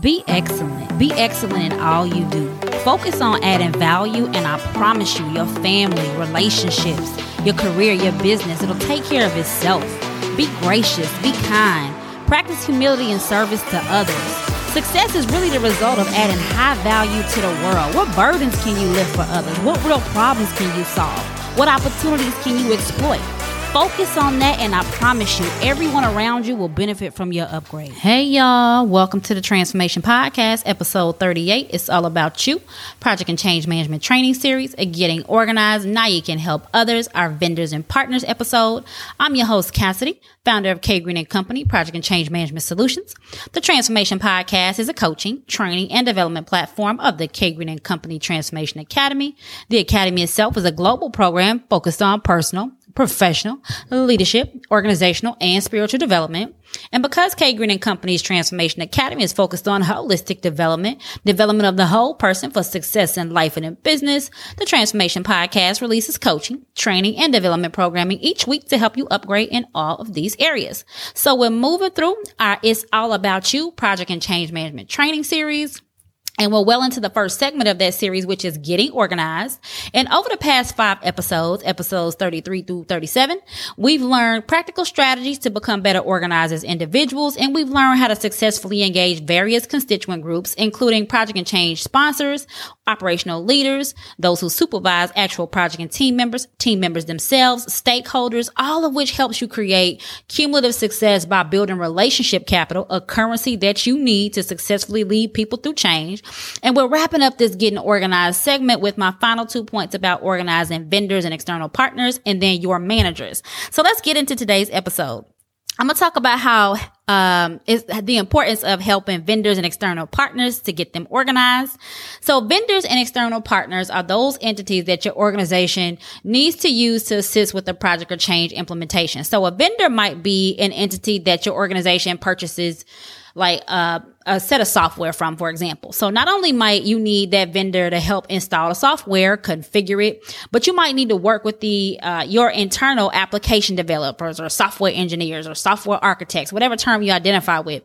Be excellent. Be excellent in all you do. Focus on adding value, and I promise you, your family, relationships, your career, your business, it'll take care of itself. Be gracious, be kind, practice humility and service to others. Success is really the result of adding high value to the world. What burdens can you lift for others? What real problems can you solve? What opportunities can you exploit? Focus on that, and I promise you, everyone around you will benefit from your upgrade. Hey, y'all. Welcome to the Transformation Podcast, episode 38. It's all about you, project and change management training series, getting organized. Now you can help others, our vendors and partners episode. I'm your host, Cassidy, founder of K Green and Company, Project and Change Management Solutions. The Transformation Podcast is a coaching, training, and development platform of the K Green and Company Transformation Academy. The Academy itself is a global program focused on personal, professional, leadership, organizational, and spiritual development. And because K Green and Company's Transformation Academy is focused on holistic development, development of the whole person for success in life and in business, the Transformation Podcast releases coaching, training, and development programming each week to help you upgrade in all of these areas. So we're moving through our It's All About You project and change management training series. And we're well into the first segment of that series, which is getting organized. And over the past five episodes, episodes 33 through 37, we've learned practical strategies to become better organized as individuals. And we've learned how to successfully engage various constituent groups, including project and change sponsors, operational leaders, those who supervise actual project and team members, team members themselves, stakeholders, all of which helps you create cumulative success by building relationship capital, a currency that you need to successfully lead people through change and we're wrapping up this getting organized segment with my final two points about organizing vendors and external partners and then your managers. So let's get into today's episode. I'm going to talk about how um, is the importance of helping vendors and external partners to get them organized. So vendors and external partners are those entities that your organization needs to use to assist with the project or change implementation. So a vendor might be an entity that your organization purchases like uh, a set of software from, for example. So not only might you need that vendor to help install the software, configure it, but you might need to work with the uh, your internal application developers or software engineers or software architects, whatever term you identify with,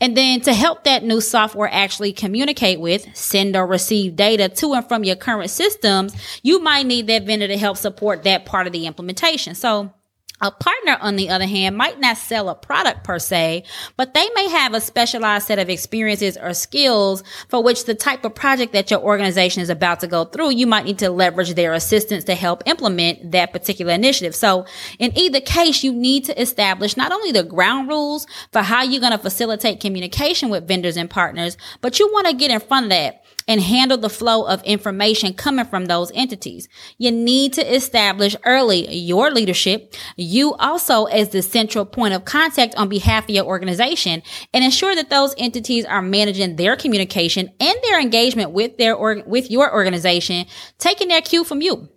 and then to help that new software actually communicate with, send or receive data to and from your current systems, you might need that vendor to help support that part of the implementation. So a partner, on the other hand, might not sell a product per se, but they may have a specialized set of experiences or skills for which the type of project that your organization is about to go through, you might need to leverage their assistance to help implement that particular initiative. So in either case, you need to establish not only the ground rules for how you're going to facilitate communication with vendors and partners, but you want to get in front of that and handle the flow of information coming from those entities. You need to establish early your leadership, you also as the central point of contact on behalf of your organization and ensure that those entities are managing their communication and their engagement with their or with your organization, taking their cue from you.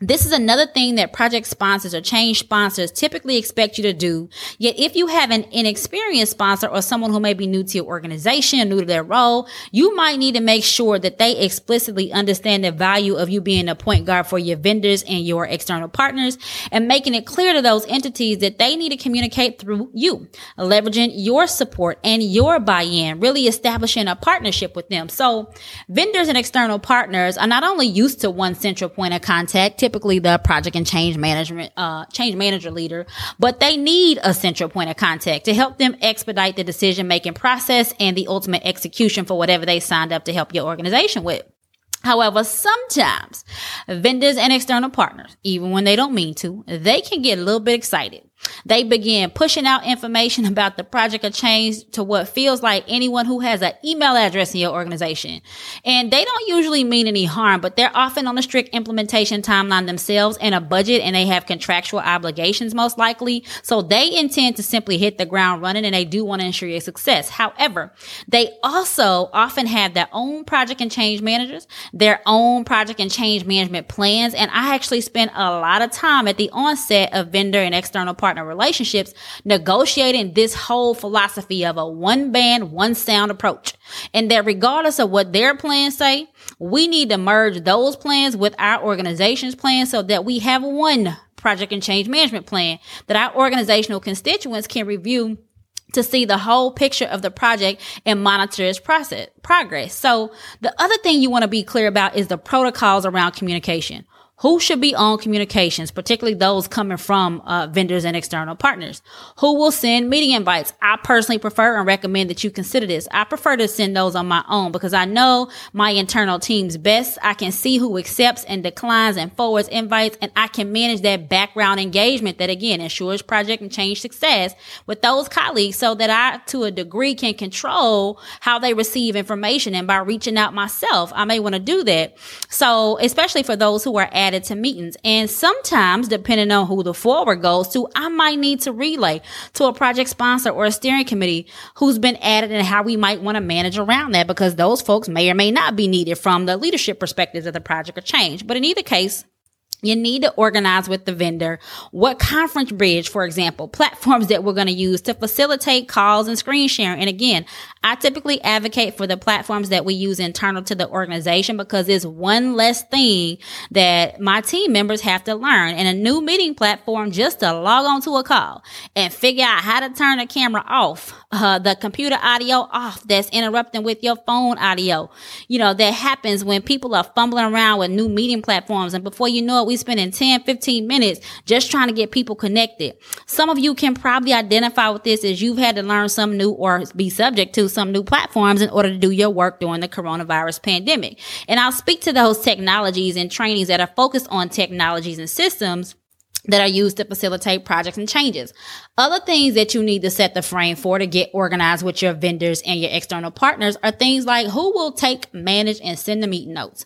This is another thing that project sponsors or change sponsors typically expect you to do. Yet if you have an inexperienced sponsor or someone who may be new to your organization new to their role, you might need to make sure that they explicitly understand the value of you being a point guard for your vendors and your external partners and making it clear to those entities that they need to communicate through you, leveraging your support and your buy-in, really establishing a partnership with them. So vendors and external partners are not only used to one central point of contact, typically the project and change management, uh, change manager leader, but they need a central point of contact to help them expedite the decision making process and the ultimate execution for whatever they signed up to help your organization with. However, sometimes vendors and external partners, even when they don't mean to, they can get a little bit excited they begin pushing out information about the project of change to what feels like anyone who has an email address in your organization. And they don't usually mean any harm, but they're often on a strict implementation timeline themselves and a budget and they have contractual obligations most likely. So they intend to simply hit the ground running and they do want to ensure your success. However, they also often have their own project and change managers, their own project and change management plans. And I actually spent a lot of time at the onset of vendor and external partner partner relationships, negotiating this whole philosophy of a one band, one sound approach. And that regardless of what their plans say, we need to merge those plans with our organization's plans so that we have one project and change management plan that our organizational constituents can review to see the whole picture of the project and monitor its process progress. So the other thing you want to be clear about is the protocols around communication. Who should be on communications, particularly those coming from uh, vendors and external partners? Who will send meeting invites? I personally prefer and recommend that you consider this. I prefer to send those on my own because I know my internal teams best. I can see who accepts and declines and forwards invites, and I can manage that background engagement that again ensures project and change success with those colleagues so that I, to a degree, can control how they receive information. And by reaching out myself, I may want to do that. So, especially for those who are added to meetings. And sometimes, depending on who the forward goes to, I might need to relay to a project sponsor or a steering committee who's been added and how we might want to manage around that because those folks may or may not be needed from the leadership perspectives of the project or change. But in either case, you need to organize with the vendor what conference bridge, for example, platforms that we're going to use to facilitate calls and screen sharing. And again, I typically advocate for the platforms that we use internal to the organization because it's one less thing that my team members have to learn and a new meeting platform just to log on to a call and figure out how to turn the camera off, uh, the computer audio off that's interrupting with your phone audio. You know, that happens when people are fumbling around with new meeting platforms. And before you know it, we spending 10, 15 minutes just trying to get people connected. Some of you can probably identify with this as you've had to learn some new or be subject to some new platforms in order to do your work during the coronavirus pandemic. And I'll speak to those technologies and trainings that are focused on technologies and systems that are used to facilitate projects and changes. Other things that you need to set the frame for to get organized with your vendors and your external partners are things like who will take, manage, and send the meeting notes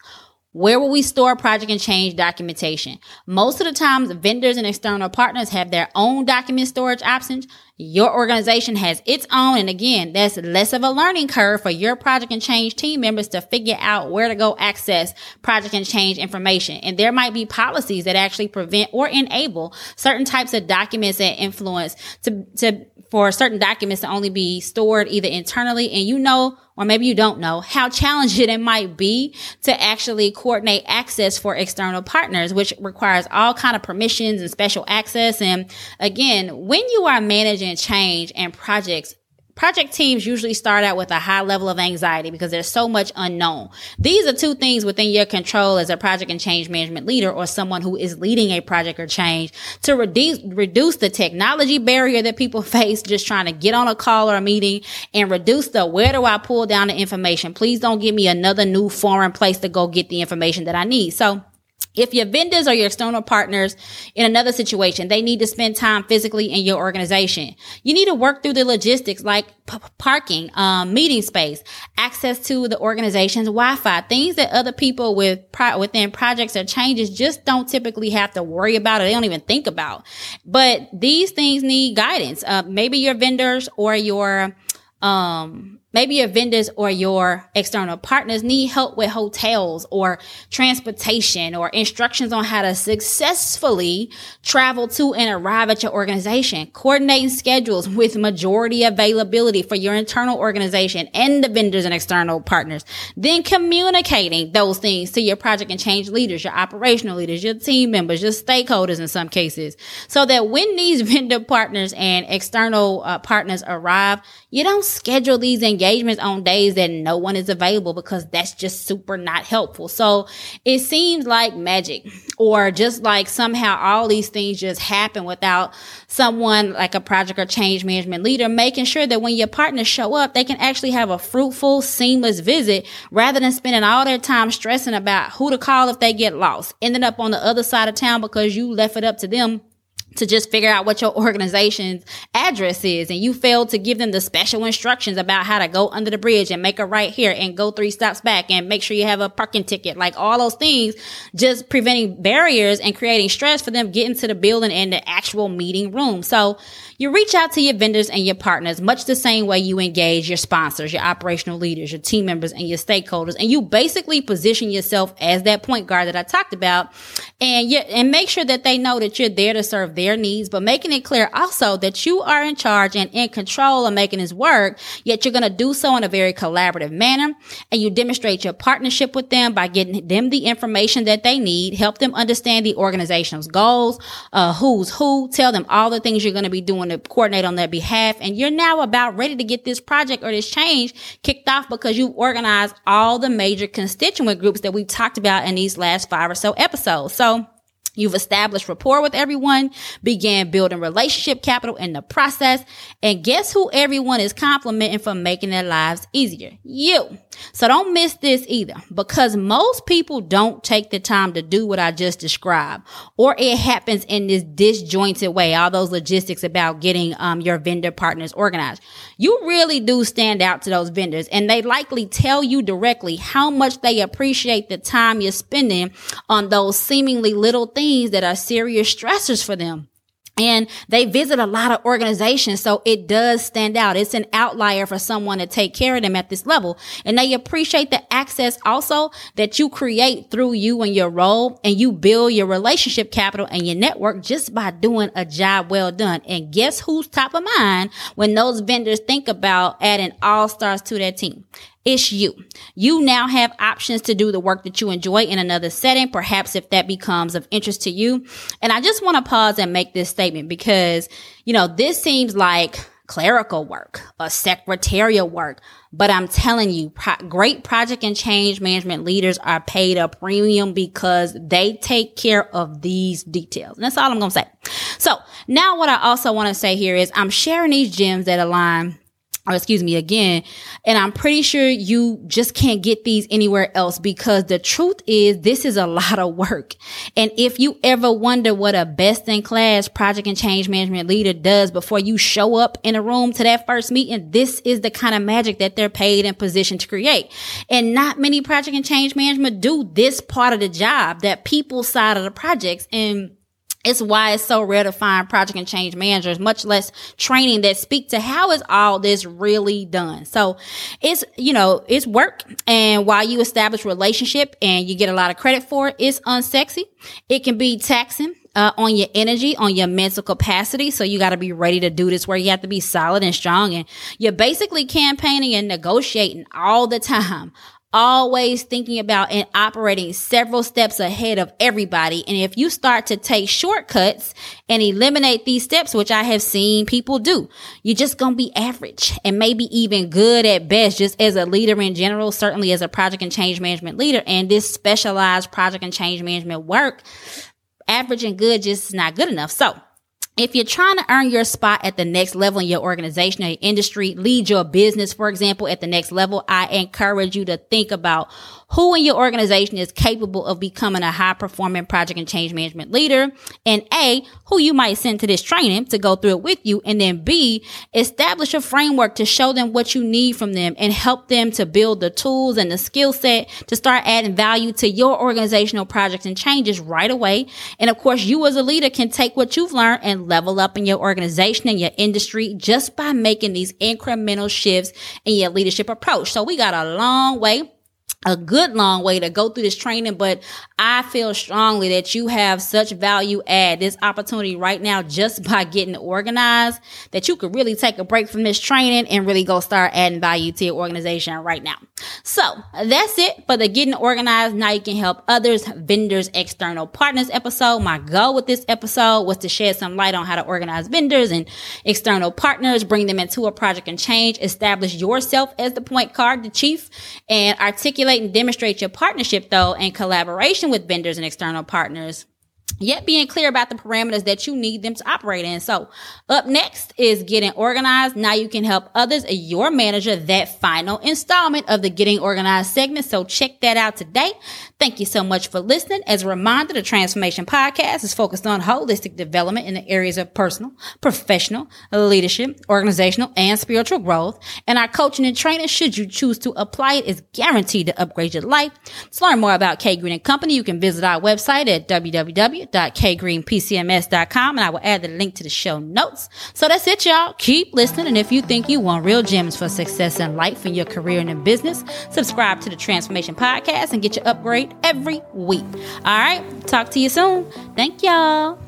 where will we store project and change documentation? Most of the times, vendors and external partners have their own document storage options. Your organization has its own. And again, that's less of a learning curve for your project and change team members to figure out where to go access project and change information. And there might be policies that actually prevent or enable certain types of documents and influence to, to, for certain documents to only be stored either internally and you know or maybe you don't know how challenging it might be to actually coordinate access for external partners, which requires all kind of permissions and special access. And again, when you are managing change and projects, Project teams usually start out with a high level of anxiety because there's so much unknown. These are two things within your control as a project and change management leader or someone who is leading a project or change to reduce, reduce the technology barrier that people face just trying to get on a call or a meeting and reduce the where do I pull down the information? Please don't give me another new foreign place to go get the information that I need. So if your vendors or your external partners in another situation, they need to spend time physically in your organization. You need to work through the logistics like p- parking, um, meeting space, access to the organization's Wi-Fi, things that other people with pro- within projects or changes just don't typically have to worry about or they don't even think about. But these things need guidance. Uh, maybe your vendors or your um, Maybe your vendors or your external partners need help with hotels or transportation or instructions on how to successfully travel to and arrive at your organization. Coordinating schedules with majority availability for your internal organization and the vendors and external partners. Then communicating those things to your project and change leaders, your operational leaders, your team members, your stakeholders in some cases. So that when these vendor partners and external uh, partners arrive, you don't schedule these and engagements on days that no one is available because that's just super not helpful. So it seems like magic or just like somehow all these things just happen without someone like a project or change management leader making sure that when your partners show up, they can actually have a fruitful, seamless visit rather than spending all their time stressing about who to call if they get lost, ending up on the other side of town because you left it up to them to just figure out what your organization's address is and you failed to give them the special instructions about how to go under the bridge and make a right here and go three stops back and make sure you have a parking ticket like all those things just preventing barriers and creating stress for them getting to the building and the actual meeting room. So you reach out to your vendors and your partners much the same way you engage your sponsors your operational leaders your team members and your stakeholders. And you basically position yourself as that point guard that i talked about. And you and make sure that they know that you're there to serve their their needs, but making it clear also that you are in charge and in control of making this work, yet you're going to do so in a very collaborative manner. And you demonstrate your partnership with them by getting them the information that they need, help them understand the organization's goals, uh, who's who, tell them all the things you're going to be doing to coordinate on their behalf. And you're now about ready to get this project or this change kicked off because you've organized all the major constituent groups that we've talked about in these last five or so episodes. So You've established rapport with everyone, began building relationship capital in the process, and guess who everyone is complimenting for making their lives easier? You. So don't miss this either because most people don't take the time to do what I just described or it happens in this disjointed way. All those logistics about getting um, your vendor partners organized. You really do stand out to those vendors and they likely tell you directly how much they appreciate the time you're spending on those seemingly little things that are serious stressors for them. And they visit a lot of organizations. So it does stand out. It's an outlier for someone to take care of them at this level. And they appreciate the access also that you create through you and your role and you build your relationship capital and your network just by doing a job well done. And guess who's top of mind when those vendors think about adding all stars to their team? It's you. You now have options to do the work that you enjoy in another setting, perhaps if that becomes of interest to you. And I just want to pause and make this statement because, you know, this seems like clerical work, a secretarial work. But I'm telling you, pro- great project and change management leaders are paid a premium because they take care of these details. And that's all I'm going to say. So now what I also want to say here is I'm sharing these gems that align or excuse me again. And I'm pretty sure you just can't get these anywhere else because the truth is this is a lot of work. And if you ever wonder what a best in class project and change management leader does before you show up in a room to that first meeting, this is the kind of magic that they're paid and positioned to create. And not many project and change management do this part of the job, that people side of the projects. And it's why it's so rare to find project and change managers, much less training that speak to how is all this really done. So it's, you know, it's work. And while you establish relationship and you get a lot of credit for it, it's unsexy. It can be taxing. Uh, on your energy, on your mental capacity. So you got to be ready to do this where you have to be solid and strong. And you're basically campaigning and negotiating all the time always thinking about and operating several steps ahead of everybody. And if you start to take shortcuts and eliminate these steps, which I have seen people do, you're just going to be average and maybe even good at best, just as a leader in general, certainly as a project and change management leader. And this specialized project and change management work, average and good just is not good enough. So if you're trying to earn your spot at the next level in your organization or your industry, lead your business, for example, at the next level, I encourage you to think about who in your organization is capable of becoming a high performing project and change management leader and A, who you might send to this training to go through it with you. And then B, establish a framework to show them what you need from them and help them to build the tools and the skill set to start adding value to your organizational projects and changes right away. And of course, you as a leader can take what you've learned and level up in your organization and your industry just by making these incremental shifts in your leadership approach. So we got a long way a good long way to go through this training, but I feel strongly that you have such value add this opportunity right now just by getting organized that you could really take a break from this training and really go start adding value to your organization right now. So that's it for the getting organized. Now you can help others, vendors, external partners episode. My goal with this episode was to shed some light on how to organize vendors and external partners, bring them into a project and change, establish yourself as the point card, the chief, and articulate and demonstrate your partnership though and collaboration with vendors and external partners yet being clear about the parameters that you need them to operate in. So up next is getting organized. Now you can help others your manager that final installment of the getting organized segment. So check that out today. Thank you so much for listening. As a reminder, the transformation podcast is focused on holistic development in the areas of personal, professional, leadership, organizational, and spiritual growth. And our coaching and training, should you choose to apply it, is guaranteed to upgrade your life. To learn more about K Green and Company, you can visit our website at www www.kgreenpcms.com and I will add the link to the show notes. So that's it, y'all. Keep listening. And if you think you want real gems for success in life and your career and in business, subscribe to the Transformation Podcast and get your upgrade every week. All right. Talk to you soon. Thank y'all.